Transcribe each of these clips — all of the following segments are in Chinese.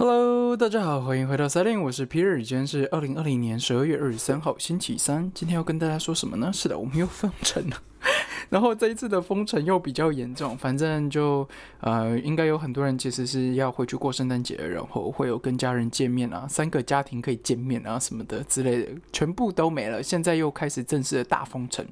Hello，大家好，欢迎回到赛令，我是 Peter，今天是二零二零年十二月二十三号，星期三。今天要跟大家说什么呢？是的，我们又封城了。然后这一次的封城又比较严重，反正就呃，应该有很多人其实是要回去过圣诞节，然后会有跟家人见面啊，三个家庭可以见面啊什么的之类的，全部都没了。现在又开始正式的大封城。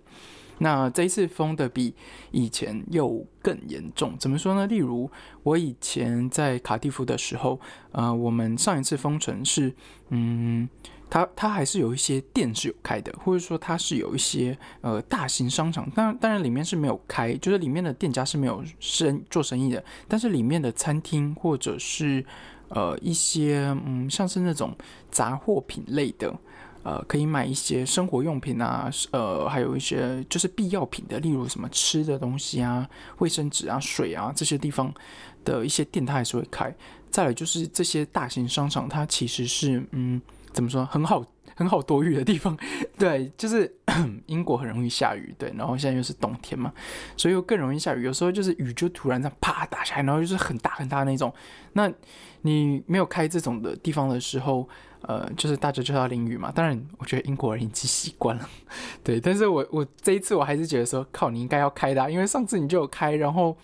那这一次封的比以前又更严重，怎么说呢？例如我以前在卡蒂夫的时候，呃，我们上一次封城是，嗯，它它还是有一些店是有开的，或者说它是有一些呃大型商场，当然当然里面是没有开，就是里面的店家是没有生做生意的，但是里面的餐厅或者是呃一些嗯像是那种杂货品类的。呃，可以买一些生活用品啊，呃，还有一些就是必要品的，例如什么吃的东西啊、卫生纸啊、水啊这些地方的一些店，它还是会开。再来就是这些大型商场，它其实是嗯，怎么说，很好很好躲雨的地方。对，就是 英国很容易下雨，对，然后现在又是冬天嘛，所以又更容易下雨。有时候就是雨就突然这样啪打下来，然后就是很大很大那种。那你没有开这种的地方的时候。呃，就是大家就要淋雨嘛。当然，我觉得英国人已经习惯了，对。但是我我这一次我还是觉得说，靠，你应该要开的，因为上次你就有开。然后，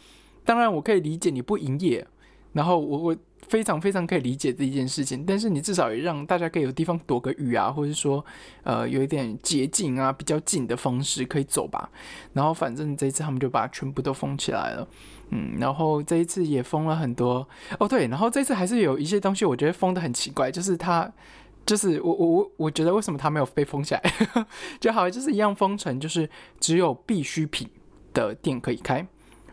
当然我可以理解你不营业，然后我我非常非常可以理解这一件事情。但是你至少也让大家可以有地方躲个雨啊，或者说呃有一点捷径啊，比较近的方式可以走吧。然后反正这一次他们就把全部都封起来了。嗯，然后这一次也封了很多哦，对，然后这次还是有一些东西，我觉得封的很奇怪，就是它，就是我我我我觉得为什么它没有被封起来，就好就是一样封城，就是只有必需品的店可以开，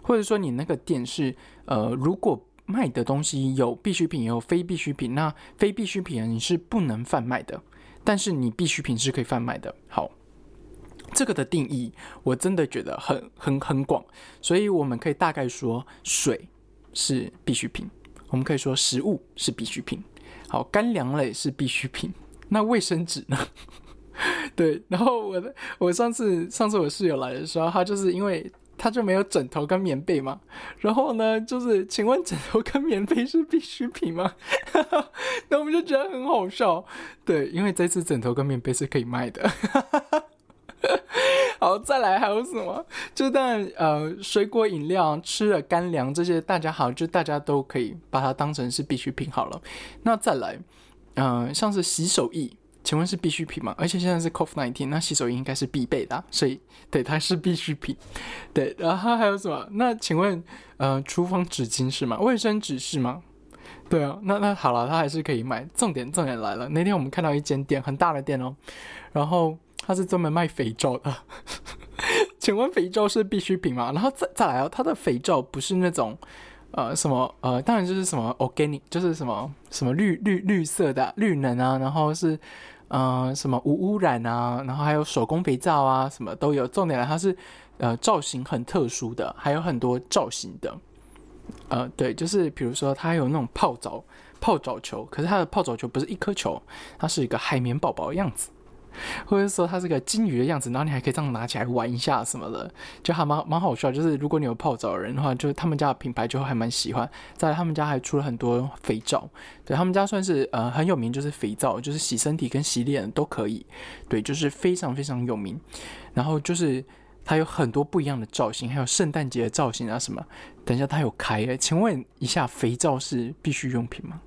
或者说你那个店是呃，如果卖的东西有必需品，也有非必需品，那非必需品你是不能贩卖的，但是你必需品是可以贩卖的。好。这个的定义我真的觉得很很很广，所以我们可以大概说水是必需品，我们可以说食物是必需品，好，干粮类是必需品，那卫生纸呢？对，然后我的我上次上次我室友来的时候，他就是因为他就没有枕头跟棉被嘛，然后呢，就是请问枕头跟棉被是必需品吗？那我们就觉得很好笑，对，因为这次枕头跟棉被是可以卖的。好，再来还有什么？就当然呃，水果饮料、吃的干粮这些，大家好，就大家都可以把它当成是必需品好了。那再来，嗯，像是洗手液，请问是必需品吗？而且现在是 COVID nineteen，那洗手液应该是必备的，所以对它是必需品。对，然后还有什么？那请问呃，厨房纸巾是吗？卫生纸是吗？对啊，那那好了，它还是可以买。重点重点来了，那天我们看到一间店，很大的店哦，然后。它是专门卖肥皂的，请问肥皂是必需品吗？然后再再来哦，它的肥皂不是那种呃什么呃，当然就是什么 organic，就是什么什么绿绿绿色的绿能啊，然后是呃什么无污染啊，然后还有手工肥皂啊，什么都有。重点来，它是呃造型很特殊的，还有很多造型的。呃，对，就是比如说它有那种泡澡泡澡球，可是它的泡澡球不是一颗球，它是一个海绵宝宝的样子。或者说它是个金鱼的样子，然后你还可以这样拿起来玩一下什么的，就还蛮蛮好笑。就是如果你有泡澡的人的话，就是他们家的品牌就还蛮喜欢。在他们家还出了很多肥皂，对他们家算是呃很有名，就是肥皂，就是洗身体跟洗脸都可以。对，就是非常非常有名。然后就是它有很多不一样的造型，还有圣诞节的造型啊什么。等一下它有开诶，请问一下，肥皂是必需用品吗？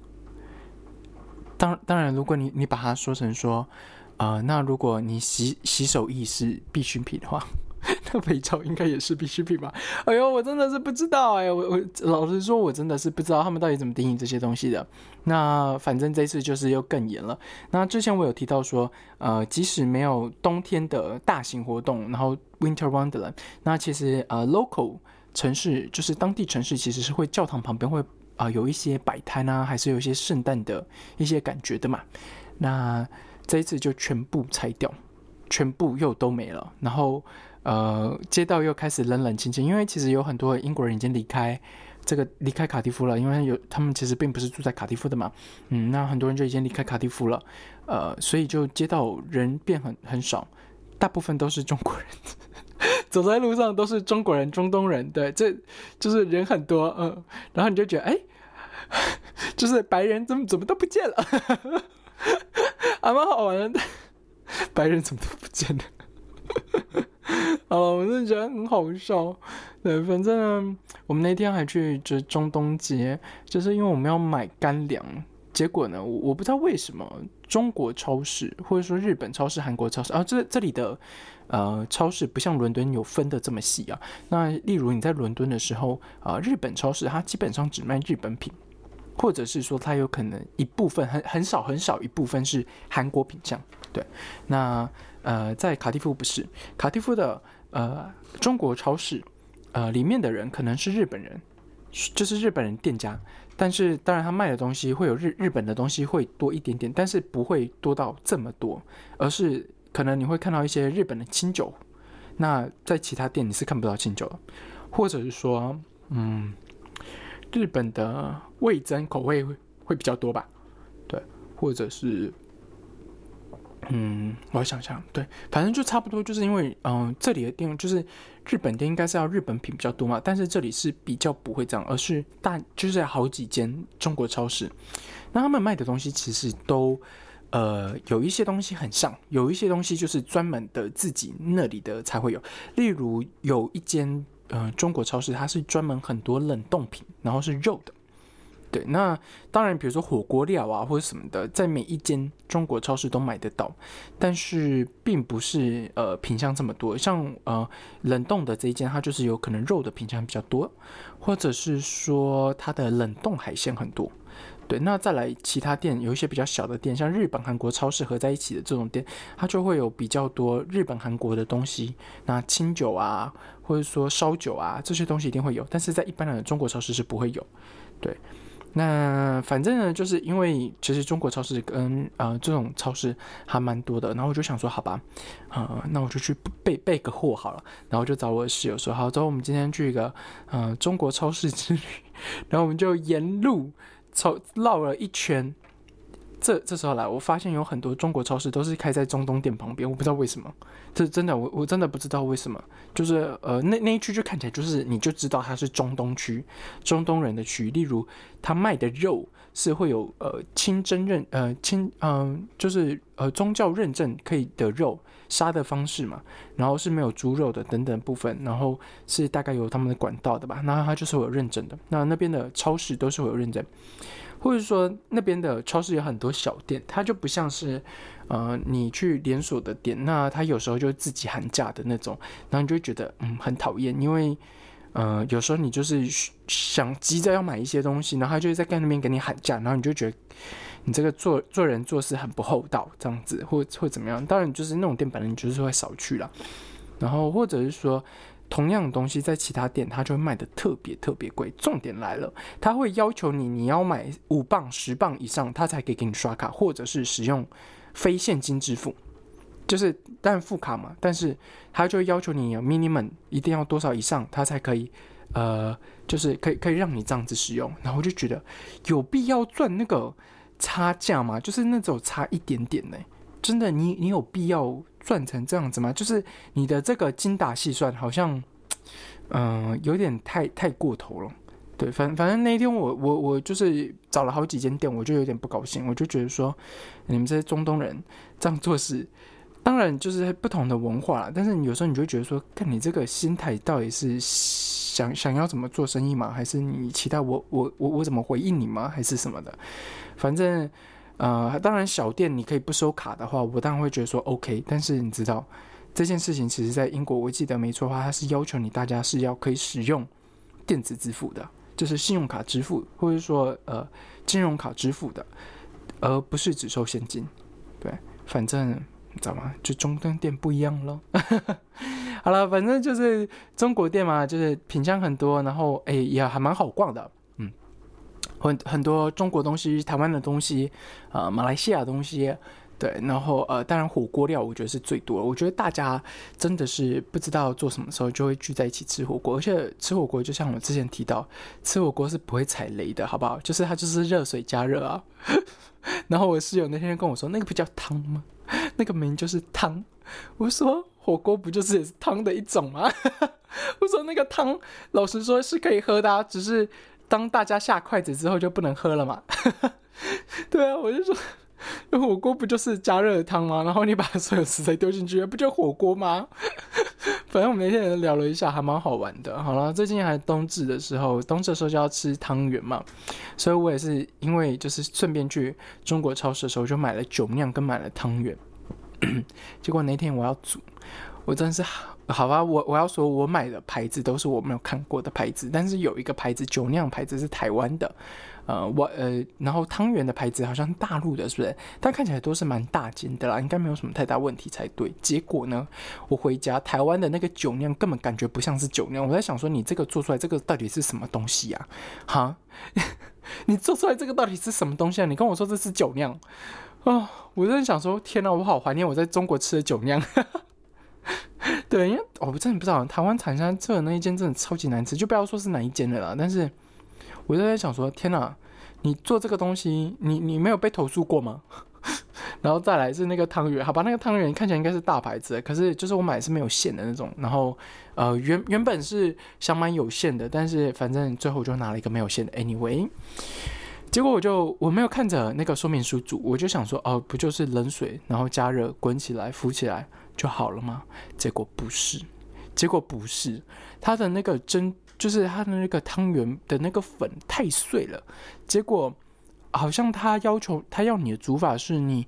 当当然，如果你你把它说成说。啊，那如果你洗洗手液是必需品的话，那肥皂应该也是必需品吧？哎呦，我真的是不知道哎，我我老实说，我真的是不知道他们到底怎么定义这些东西的。那反正这次就是又更严了。那之前我有提到说，呃，即使没有冬天的大型活动，然后 Winter Wonderland，那其实呃，local 城市就是当地城市其实是会教堂旁边会啊有一些摆摊啊，还是有一些圣诞的一些感觉的嘛。那这一次就全部拆掉，全部又都没了。然后，呃，街道又开始冷冷清清，因为其实有很多英国人已经离开这个离开卡蒂夫了，因为有他们其实并不是住在卡蒂夫的嘛。嗯，那很多人就已经离开卡蒂夫了，呃，所以就街道人变很很少，大部分都是中国人，走在路上都是中国人、中东人，对，这就是人很多，嗯，然后你就觉得，哎。就是白人怎么怎么都不见了，还蛮好玩的。白人怎么都不见了？哦，我真的觉得很好笑。对，反正呢，我们那天还去就中东街，就是因为我们要买干粮。结果呢，我我不知道为什么中国超市或者说日本超市、韩国超市啊，这这里的呃超市不像伦敦有分的这么细啊。那例如你在伦敦的时候啊，日本超市它基本上只卖日本品，或者是说它有可能一部分很很少很少一部分是韩国品相。对，那呃在卡蒂夫不是卡蒂夫的呃中国超市，呃里面的人可能是日本人，就是日本人店家。但是当然，他卖的东西会有日日本的东西会多一点点，但是不会多到这么多，而是可能你会看到一些日本的清酒，那在其他店你是看不到清酒的，或者是说，嗯，日本的味增口味会会比较多吧，对，或者是。嗯，我想想，对，反正就差不多，就是因为，嗯，这里的店就是日本店，应该是要日本品比较多嘛，但是这里是比较不会这样，而是大就是好几间中国超市，那他们卖的东西其实都，呃，有一些东西很像，有一些东西就是专门的自己那里的才会有，例如有一间，呃，中国超市，它是专门很多冷冻品，然后是肉的。对，那当然，比如说火锅料啊，或者什么的，在每一间中国超市都买得到，但是并不是呃品相这么多。像呃冷冻的这一间，它就是有可能肉的品相比较多，或者是说它的冷冻海鲜很多。对，那再来其他店，有一些比较小的店，像日本、韩国超市合在一起的这种店，它就会有比较多日本、韩国的东西。那清酒啊，或者说烧酒啊，这些东西一定会有，但是在一般的中国超市是不会有。对。那反正呢，就是因为其实中国超市跟呃这种超市还蛮多的，然后我就想说，好吧，呃，那我就去备备个货好了，然后就找我的室友说，好，走，我们今天去一个呃中国超市之旅，然后我们就沿路超绕了一圈。这这时候来，我发现有很多中国超市都是开在中东店旁边，我不知道为什么，这真的我我真的不知道为什么，就是呃那那一区就看起来就是你就知道它是中东区，中东人的区，例如他卖的肉是会有呃清真认呃清嗯就是呃宗教认证可以的肉杀的方式嘛，然后是没有猪肉的等等部分，然后是大概有他们的管道的吧，那它就是会有认证的，那那边的超市都是会有认证。或者说那边的超市有很多小店，它就不像是，呃，你去连锁的店，那它有时候就自己喊价的那种，然后你就觉得嗯很讨厌，因为，呃，有时候你就是想急着要买一些东西，然后他就在干那边给你喊价，然后你就觉得你这个做做人做事很不厚道，这样子或或怎么样？当然就是那种店本来你就是会少去了，然后或者是说。同样的东西在其他店，它就会卖的特别特别贵。重点来了，他会要求你，你要买五磅、十磅以上，他才可以给你刷卡，或者是使用非现金支付，就是但副卡嘛。但是他就要求你有 minimum 一定要多少以上，他才可以，呃，就是可以可以让你这样子使用。然后就觉得有必要赚那个差价吗？就是那种差一点点呢？真的，你你有必要？赚成这样子吗？就是你的这个精打细算，好像，嗯，有点太太过头了。对，反反正那天我我我就是找了好几间店，我就有点不高兴，我就觉得说，你们这些中东人这样做事，当然就是不同的文化了。但是你有时候你就觉得说，看你这个心态到底是想想要怎么做生意吗？还是你期待我我我我怎么回应你吗？还是什么的？反正。呃，当然，小店你可以不收卡的话，我当然会觉得说 OK。但是你知道这件事情，其实在英国，我记得没错的话，它是要求你大家是要可以使用电子支付的，就是信用卡支付，或者说呃金融卡支付的，而不是只收现金。对，反正你知道吗？就中端店不一样了。好了，反正就是中国店嘛，就是品相很多，然后哎也还蛮好逛的。嗯很很多中国东西、台湾的东西，呃，马来西亚东西，对，然后呃，当然火锅料我觉得是最多。我觉得大家真的是不知道做什么时候就会聚在一起吃火锅，而且吃火锅就像我之前提到，吃火锅是不会踩雷的，好不好？就是它就是热水加热啊。然后我室友那天跟我说，那个不叫汤吗？那个名就是汤。我说火锅不就是汤的一种吗？我说那个汤，老实说是可以喝的，只是。当大家下筷子之后就不能喝了嘛？对啊，我就说。那火锅不就是加热汤吗？然后你把所有食材丢进去，不就火锅吗？反正我们那天聊了一下，还蛮好玩的。好了，最近还冬至的时候，冬至的时候就要吃汤圆嘛，所以我也是因为就是顺便去中国超市的时候，就买了酒酿跟买了汤圆。结果那天我要煮，我真是好吧，我我要说我买的牌子都是我没有看过的牌子，但是有一个牌子酒酿牌子是台湾的。呃，我呃，然后汤圆的牌子好像大陆的，是不是？但看起来都是蛮大件的啦，应该没有什么太大问题才对。结果呢，我回家，台湾的那个酒酿根本感觉不像是酒酿。我在想说，你这个做出来这个到底是什么东西呀？哈，你做出来这个到底是什么东西啊？你跟我说这是酒酿啊？我在想说，天哪，我好怀念我在中国吃的酒酿。对，因为我真的不知道台湾厂商做的那一间真的超级难吃，就不要说是哪一间的啦，但是。我就在想说，天哪，你做这个东西，你你没有被投诉过吗？然后再来是那个汤圆，好吧，那个汤圆看起来应该是大牌子，可是就是我买是没有馅的那种。然后呃，原原本是想买有馅的，但是反正最后就拿了一个没有馅的。Anyway，结果我就我没有看着那个说明书煮，我就想说，哦，不就是冷水，然后加热滚起来浮起来就好了吗？结果不是，结果不是，它的那个蒸。就是它的那个汤圆的那个粉太碎了，结果好像他要求他要你的煮法是你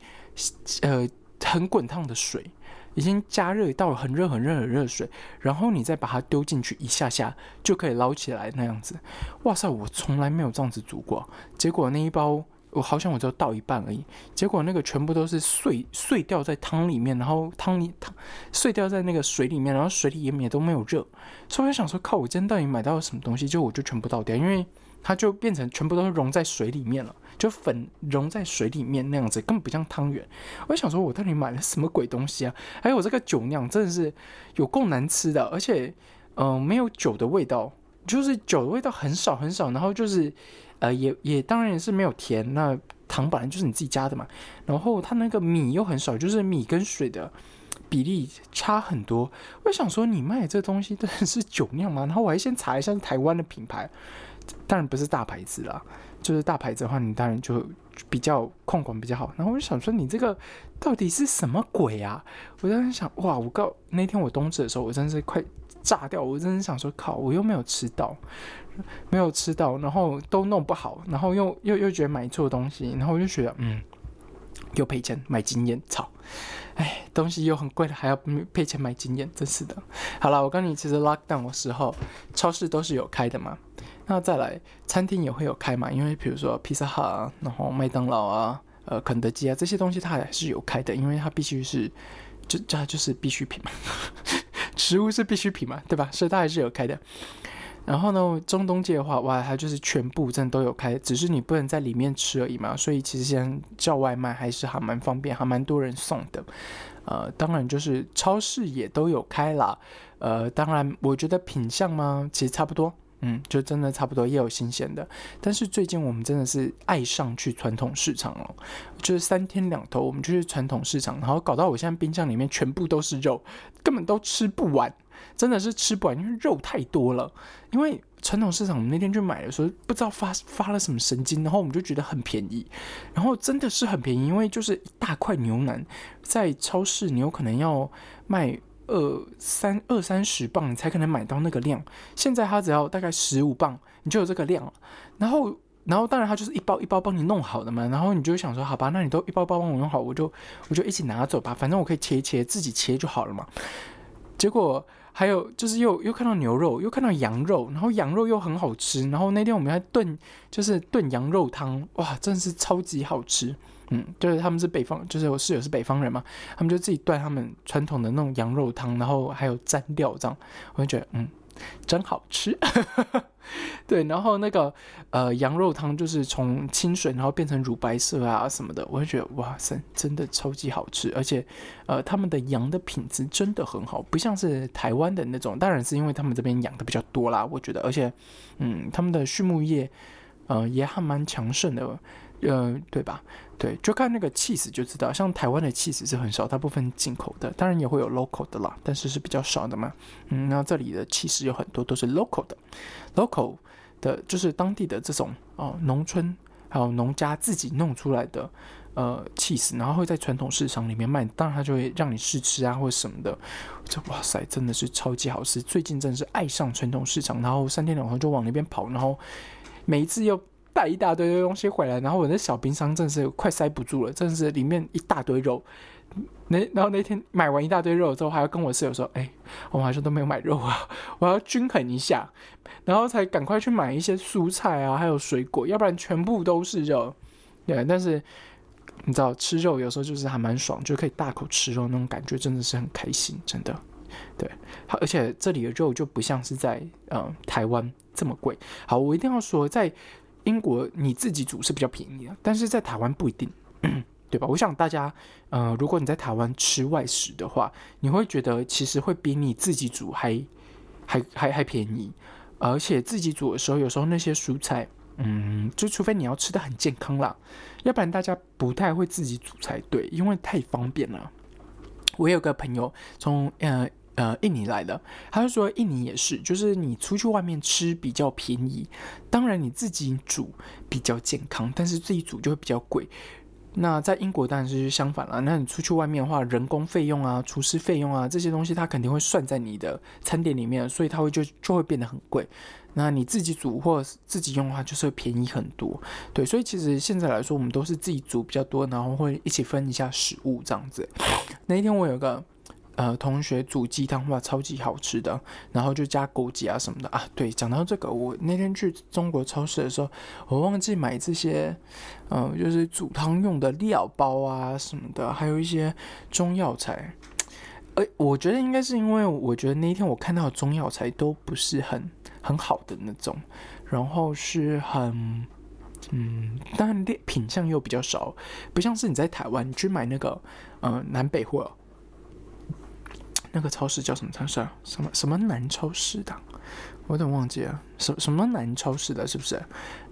呃很滚烫的水，已经加热到很热很热很热水，然后你再把它丢进去一下下就可以捞起来那样子。哇塞，我从来没有这样子煮过，结果那一包。我好像我只有倒一半而已，结果那个全部都是碎碎掉在汤里面，然后汤里汤碎掉在那个水里面，然后水里也也都没有热，所以我就想说，靠，我今天到底买到什么东西？就我就全部倒掉，因为它就变成全部都是溶在水里面了，就粉溶在水里面那样子，根本不像汤圆。我想说，我到底买了什么鬼东西啊？还有我这个酒酿真的是有够难吃的，而且嗯，没有酒的味道，就是酒的味道很少很少，然后就是。呃，也也当然也是没有甜，那糖本来就是你自己加的嘛。然后它那个米又很少，就是米跟水的比例差很多。我想说，你卖这东西 真的是酒酿吗？然后我还先查一下是台湾的品牌，当然不是大牌子啦。就是大牌子的话，你当然就比较控管比较好。然后我就想说，你这个到底是什么鬼啊？我在想，哇，我告那天我冬至的时候，我真是快炸掉。我真是想说，靠，我又没有吃到。没有吃到，然后都弄不好，然后又又又觉得买错东西，然后我就觉得嗯，又赔钱买经验，操，哎，东西又很贵了，还要赔钱买经验，真是的。好了，我跟你其实 lock down 的时候，超市都是有开的嘛，那再来餐厅也会有开嘛，因为比如说披萨哈，然后麦当劳啊，呃，肯德基啊这些东西它还是有开的，因为它必须是就这就是必需品嘛，食物是必需品嘛，对吧？所以它还是有开的。然后呢，中东界的话，哇，它就是全部真的都有开，只是你不能在里面吃而已嘛。所以其实现在叫外卖还是还蛮方便，还蛮多人送的。呃，当然就是超市也都有开啦。呃，当然我觉得品相嘛，其实差不多，嗯，就真的差不多，也有新鲜的。但是最近我们真的是爱上去传统市场了，就是三天两头我们就去传统市场，然后搞到我现在冰箱里面全部都是肉，根本都吃不完。真的是吃不完，因为肉太多了。因为传统市场，我们那天去买的时候，不知道发发了什么神经，然后我们就觉得很便宜，然后真的是很便宜，因为就是一大块牛腩，在超市你有可能要卖二三二三十磅，你才可能买到那个量。现在它只要大概十五磅，你就有这个量。然后，然后当然它就是一包一包帮你弄好的嘛。然后你就想说，好吧，那你都一包包帮我弄好，我就我就一起拿走吧，反正我可以切一切，自己切就好了嘛。结果。还有就是又又看到牛肉，又看到羊肉，然后羊肉又很好吃。然后那天我们还炖，就是炖羊肉汤，哇，真的是超级好吃。嗯，就是他们是北方，就是我室友是北方人嘛，他们就自己炖他们传统的那种羊肉汤，然后还有蘸料这样，我就觉得嗯。真好吃，对，然后那个呃羊肉汤就是从清水然后变成乳白色啊什么的，我就觉得哇塞，真的超级好吃，而且呃他们的羊的品质真的很好，不像是台湾的那种，当然是因为他们这边养的比较多啦，我觉得，而且嗯他们的畜牧业呃也还蛮强盛的。呃，对吧？对，就看那个气势就知道。像台湾的气势是很少，大部分进口的，当然也会有 local 的啦，但是是比较少的嘛。嗯，那这里的气势有很多都是 local 的，local 的，就是当地的这种哦农村还有农家自己弄出来的呃 cheese，然后会在传统市场里面卖，当然他就会让你试吃啊或者什么的。这哇塞，真的是超级好吃！最近真的是爱上传统市场，然后三天两头就往那边跑，然后每一次又带一大堆的东西回来，然后我的小冰箱真的是快塞不住了，真的是里面一大堆肉。那然后那天买完一大堆肉之后，还要跟我室友说：“哎，我们好像都没有买肉啊，我要均衡一下。”然后才赶快去买一些蔬菜啊，还有水果，要不然全部都是肉。对，但是你知道吃肉有时候就是还蛮爽，就可以大口吃肉那种感觉，真的是很开心，真的。对，好，而且这里的肉就不像是在呃台湾这么贵。好，我一定要说，在英国你自己煮是比较便宜的，但是在台湾不一定。对吧？我想大家，呃，如果你在台湾吃外食的话，你会觉得其实会比你自己煮还还还还便宜，而且自己煮的时候，有时候那些蔬菜，嗯，就除非你要吃的很健康啦，要不然大家不太会自己煮才对，因为太方便了。我有个朋友从呃呃印尼来的，他就说印尼也是，就是你出去外面吃比较便宜，当然你自己煮比较健康，但是自己煮就会比较贵。那在英国当然是相反了。那你出去外面的话，人工费用啊、厨师费用啊这些东西，它肯定会算在你的餐点里面，所以它会就就会变得很贵。那你自己煮或自己用的话，就是会便宜很多。对，所以其实现在来说，我们都是自己煮比较多，然后会一起分一下食物这样子。那一天我有个。呃，同学煮鸡汤哇，超级好吃的，然后就加枸杞啊什么的啊。对，讲到这个，我那天去中国超市的时候，我忘记买这些，嗯，就是煮汤用的料包啊什么的，还有一些中药材。哎，我觉得应该是因为我觉得那一天我看到的中药材都不是很很好的那种，然后是很，嗯，当然品相又比较少，不像是你在台湾你去买那个，嗯，南北货。那个超市叫什么超市啊？什么什么南超市的？我有点忘记了。什什么南超市的？是不是？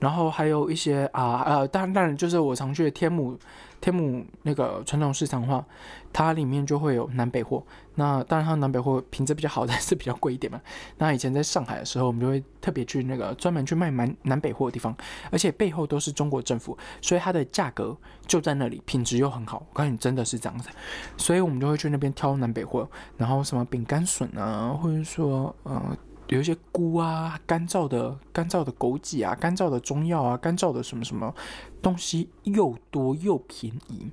然后还有一些啊呃，当然当然就是我常去的天母。天母那个传统市场的话，它里面就会有南北货。那当然，它南北货品质比较好，但是比较贵一点嘛。那以前在上海的时候，我们就会特别去那个专门去卖南南北货的地方，而且背后都是中国政府，所以它的价格就在那里，品质又很好。我告诉你，真的是这样子。所以我们就会去那边挑南北货，然后什么饼干笋啊，或者说呃。有一些菇啊，干燥的、干燥的枸杞啊，干燥的中药啊，干燥的什么什么东西又多又便宜。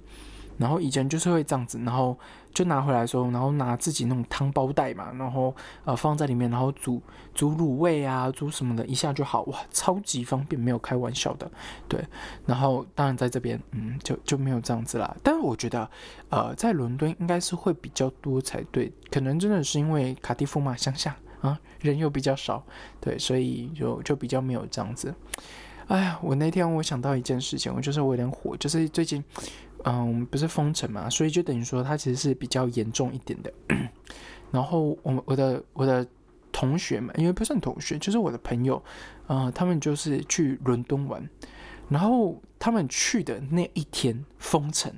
然后以前就是会这样子，然后就拿回来的时候，然后拿自己那种汤包袋嘛，然后呃放在里面，然后煮煮卤味啊，煮什么的，一下就好哇，超级方便，没有开玩笑的。对，然后当然在这边，嗯，就就没有这样子啦。但是我觉得，呃，在伦敦应该是会比较多才对，可能真的是因为卡蒂夫嘛，乡下。啊，人又比较少，对，所以就就比较没有这样子。哎呀，我那天我想到一件事情，我就是我有点火，就是最近，嗯，不是封城嘛，所以就等于说它其实是比较严重一点的。然后我我的我的同学们，因为不算同学，就是我的朋友，呃，他们就是去伦敦玩，然后他们去的那一天封城，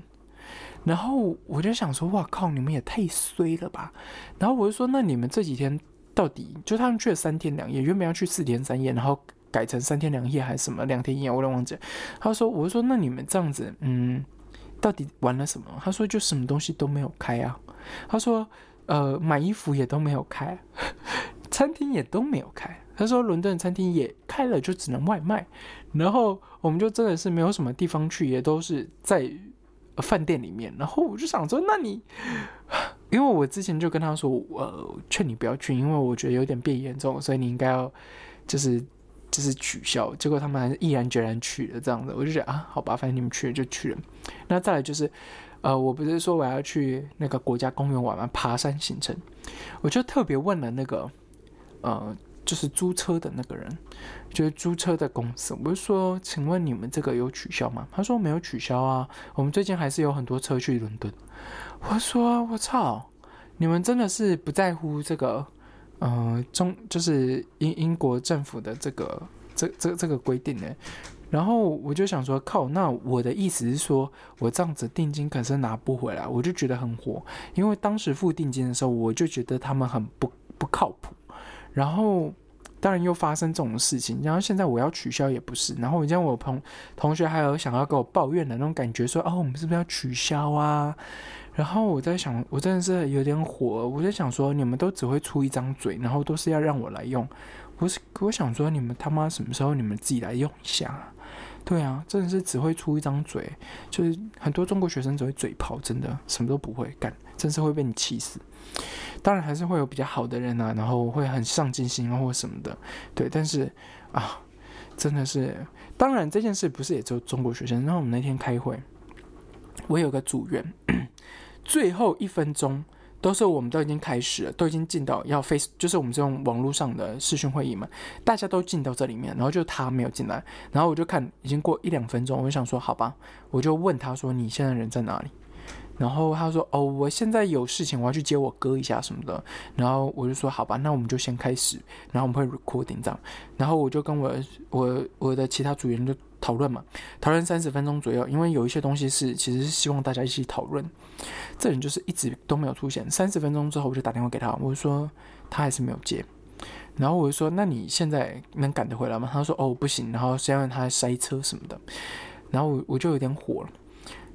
然后我就想说，哇靠，你们也太衰了吧！然后我就说，那你们这几天。到底就他们去了三天两夜，原本要去四天三夜，然后改成三天两夜还是什么两天一夜，我都忘记。他说：“我说那你们这样子，嗯，到底玩了什么？”他说：“就什么东西都没有开啊。”他说：“呃，买衣服也都没有开，餐厅也都没有开。”他说：“伦敦餐厅也开了，就只能外卖。然后我们就真的是没有什么地方去，也都是在饭店里面。然后我就想说，那你。”因为我之前就跟他说，呃劝你不要去，因为我觉得有点变严重，所以你应该要就是就是取消。结果他们还是毅然决然去了这样子，我就觉得啊，好吧，反正你们去了就去了。那再来就是，呃，我不是说我要去那个国家公园玩吗？爬山行程，我就特别问了那个呃，就是租车的那个人，就是租车的公司，我就说，请问你们这个有取消吗？他说没有取消啊，我们最近还是有很多车去伦敦。我说我操，你们真的是不在乎这个，呃，中就是英英国政府的这个这这这个规定呢？然后我就想说，靠，那我的意思是说，我这样子定金可是拿不回来，我就觉得很火，因为当时付定金的时候，我就觉得他们很不不靠谱。然后当然又发生这种事情，然后现在我要取消也不是，然后我见我同同学还有想要跟我抱怨的那种感觉，说哦，我们是不是要取消啊？然后我在想，我真的是有点火，我在想说，你们都只会出一张嘴，然后都是要让我来用，我是我想说，你们他妈什么时候你们自己来用一下？对啊，真的是只会出一张嘴，就是很多中国学生只会嘴炮，真的什么都不会干，真是会被你气死。当然还是会有比较好的人啊，然后会很上进心啊或什么的，对。但是啊，真的是，当然这件事不是也只有中国学生。然后我们那天开会，我有个组员，最后一分钟。都是我们都已经开始了，都已经进到要 face，就是我们这种网络上的视讯会议嘛，大家都进到这里面，然后就他没有进来，然后我就看已经过一两分钟，我就想说好吧，我就问他说你现在人在哪里？然后他说哦我现在有事情，我要去接我哥一下什么的，然后我就说好吧，那我们就先开始，然后我们会 recording 这样，然后我就跟我我我的其他组员就讨论嘛，讨论三十分钟左右，因为有一些东西是其实是希望大家一起讨论。这人就是一直都没有出现。三十分钟之后，我就打电话给他，我就说他还是没有接。然后我就说：“那你现在能赶得回来吗？”他说：“哦，不行。”然后是因为他塞车什么的。然后我我就有点火了。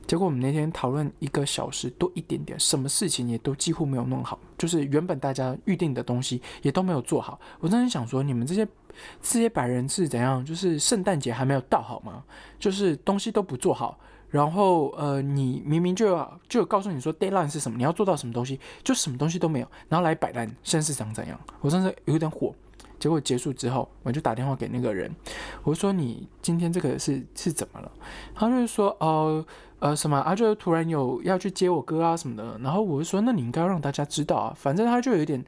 结果我们那天讨论一个小时多一点点，什么事情也都几乎没有弄好，就是原本大家预定的东西也都没有做好。我真的想说，你们这些这些白人是怎样？就是圣诞节还没有到好吗？就是东西都不做好。然后，呃，你明明就要就告诉你说 deadline 是什么，你要做到什么东西，就什么东西都没有，然后来摆烂，现在是想怎样？我真的有点火。结果结束之后，我就打电话给那个人，我说你今天这个是是怎么了？他就是说，呃呃什么啊，就突然有要去接我哥啊什么的。然后我就说，那你应该要让大家知道啊。反正他就有点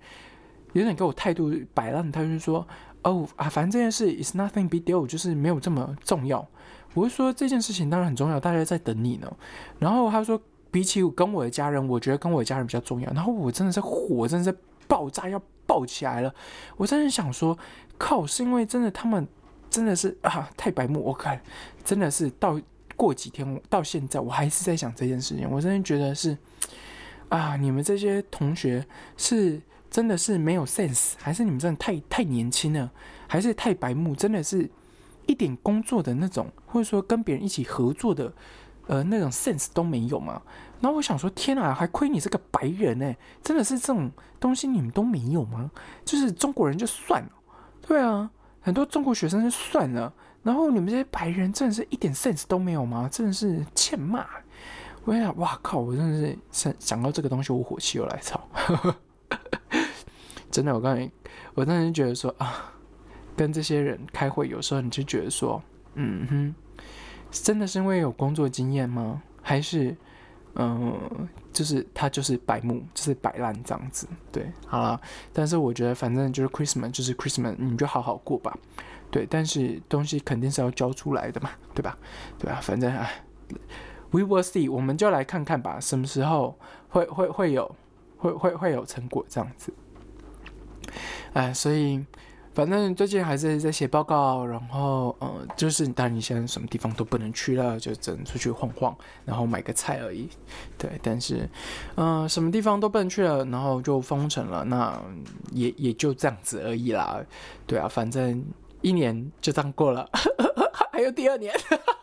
有点给我态度摆烂，他就说，哦啊，反正这件事 is nothing big deal，就是没有这么重要。我是说这件事情当然很重要，大家在等你呢。然后他说，比起跟我的家人，我觉得跟我的家人比较重要。然后我真的是火，真的是爆炸要爆起来了。我真的想说，靠，是因为真的他们真的是啊太白目。我看真的是到过几天到现在，我还是在想这件事情。我真的觉得是啊，你们这些同学是真的是没有 sense，还是你们真的太太年轻了，还是太白目？真的是。一点工作的那种，或者说跟别人一起合作的，呃，那种 sense 都没有嘛。然后我想说，天啊，还亏你是个白人呢，真的是这种东西你们都没有吗？就是中国人就算了，对啊，很多中国学生就算了，然后你们这些白人真的是一点 sense 都没有吗？真的是欠骂。我想，哇靠，我真的是想想到这个东西，我火气又来潮。真的，我刚才我当时觉得说啊。跟这些人开会，有时候你就觉得说，嗯哼，真的是因为有工作经验吗？还是，嗯，就是他就是白目，就是摆烂这样子。对，好了，但是我觉得反正就是 Christmas，就是 Christmas，你就好好过吧。对，但是东西肯定是要交出来的嘛，对吧？对吧？反正啊，We will see，我们就来看看吧，什么时候会会会有会会会有成果这样子。哎，所以。反正最近还是在写报告，然后呃，就是当然你现在什么地方都不能去了，就只能出去晃晃，然后买个菜而已。对，但是嗯，什么地方都不能去了，然后就封城了，那也也就这样子而已啦。对啊，反正一年就这样过了，还有第二年。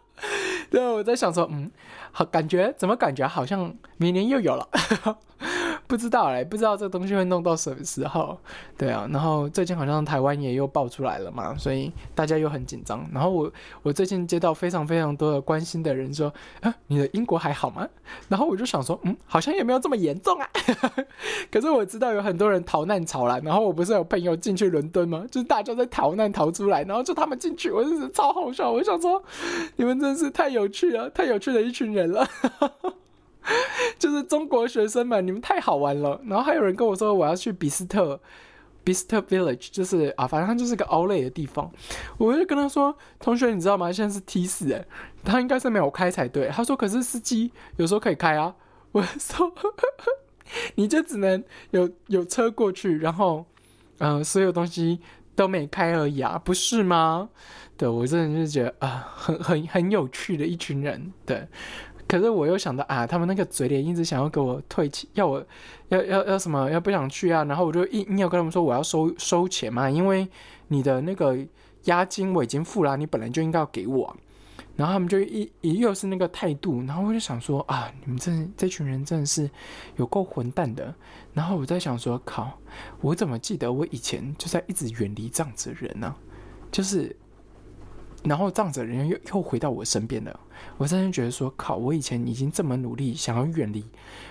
对，我在想说，嗯，好，感觉怎么感觉好像明年又有了。不知道哎，不知道这个东西会弄到什么时候。对啊，然后最近好像台湾也又爆出来了嘛，所以大家又很紧张。然后我我最近接到非常非常多的关心的人说：“啊，你的英国还好吗？”然后我就想说：“嗯，好像也没有这么严重啊。”可是我知道有很多人逃难潮了。然后我不是有朋友进去伦敦吗？就是大家在逃难逃出来，然后就他们进去，我真是超好笑。我想说，你们真是太有趣了，太有趣的一群人了。就是中国学生们，你们太好玩了。然后还有人跟我说，我要去比斯特，比斯特 village，就是啊，反正它就是个奥类的地方。我就跟他说，同学，你知道吗？现在是 T 四，哎，他应该是没有开才对。他说，可是司机有时候可以开啊。我说，你就只能有有车过去，然后嗯，所有东西都没开而已啊，不是吗？对我真的是觉得啊，很很很有趣的一群人，对。可是我又想到啊，他们那个嘴脸一直想要给我退钱，要我要要要什么，要不想去啊，然后我就硬硬要跟他们说我要收收钱嘛，因为你的那个押金我已经付了，你本来就应该要给我。然后他们就一一又是那个态度，然后我就想说啊，你们这这群人真的是有够混蛋的。然后我在想说，靠，我怎么记得我以前就在一直远离这样子的人呢？就是，然后这样子的人又又回到我身边了。我真的觉得说，靠，我以前已经这么努力想要远离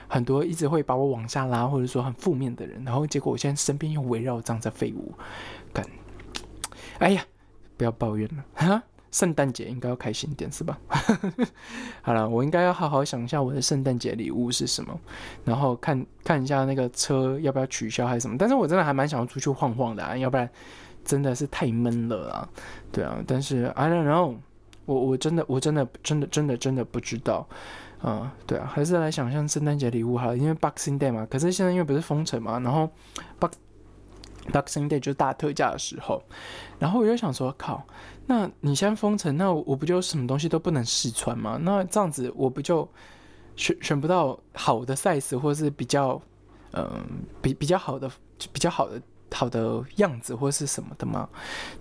很多一直会把我往下拉或者说很负面的人，然后结果我现在身边又围绕这样子废物，感，哎呀，不要抱怨了哈。圣诞节应该要开心点是吧？好了，我应该要好好想一下我的圣诞节礼物是什么，然后看看一下那个车要不要取消还是什么。但是我真的还蛮想要出去晃晃的啊，要不然真的是太闷了啊。对啊，但是 I don't know，我我真的我真的真的真的真的不知道。嗯，对啊，还是来想象圣诞节礼物好了，因为 Boxing Day 嘛。可是现在因为不是封城嘛，然后 Box Boxing Day 就是大特价的时候，然后我就想说，靠。那你先封城，那我不就什么东西都不能试穿吗？那这样子我不就选选不到好的 size 或是比较嗯比比较好的比较好的好的样子或是什么的吗？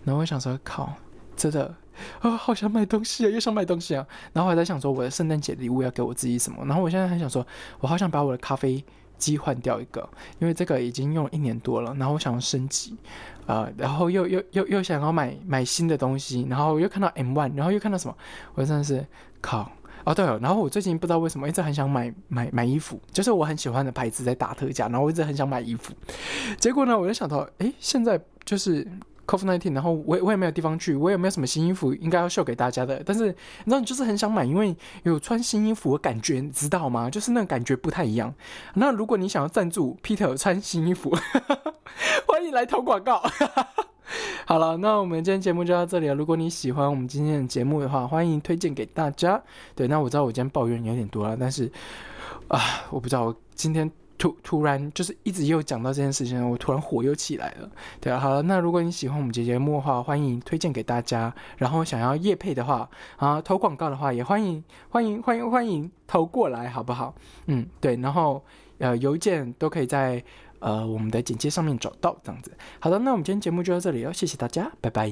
然后我想说，靠，真的啊，好想买东西啊，又想买东西啊。然后我在想说，我的圣诞节礼物要给我自己什么？然后我现在很想说，我好想把我的咖啡。机换掉一个，因为这个已经用了一年多了，然后我想要升级，呃，然后又又又又想要买买新的东西，然后又看到 M One，然后又看到什么，我真的是靠哦对哦，然后我最近不知道为什么一直很想买买买衣服，就是我很喜欢的牌子在打特价，然后我一直很想买衣服，结果呢，我就想到，哎，现在就是。Covid nineteen，然后我我也没有地方去，我也没有什么新衣服应该要秀给大家的。但是你知道，你就是很想买，因为有穿新衣服的感觉，你知道吗？就是那个感觉不太一样。那如果你想要赞助 Peter 穿新衣服，欢迎来投广告。好了，那我们今天节目就到这里了。如果你喜欢我们今天的节目的话，欢迎推荐给大家。对，那我知道我今天抱怨有点多了，但是啊，我不知道我今天。突突然就是一直又讲到这件事情，我突然火又起来了。对啊，好了，那如果你喜欢我们节节目的话，欢迎推荐给大家。然后想要夜配的话，啊，投广告的话，也欢迎欢迎欢迎欢迎投过来，好不好？嗯，对，然后呃，邮件都可以在呃我们的简介上面找到，这样子。好的，那我们今天节目就到这里哦，谢谢大家，拜拜。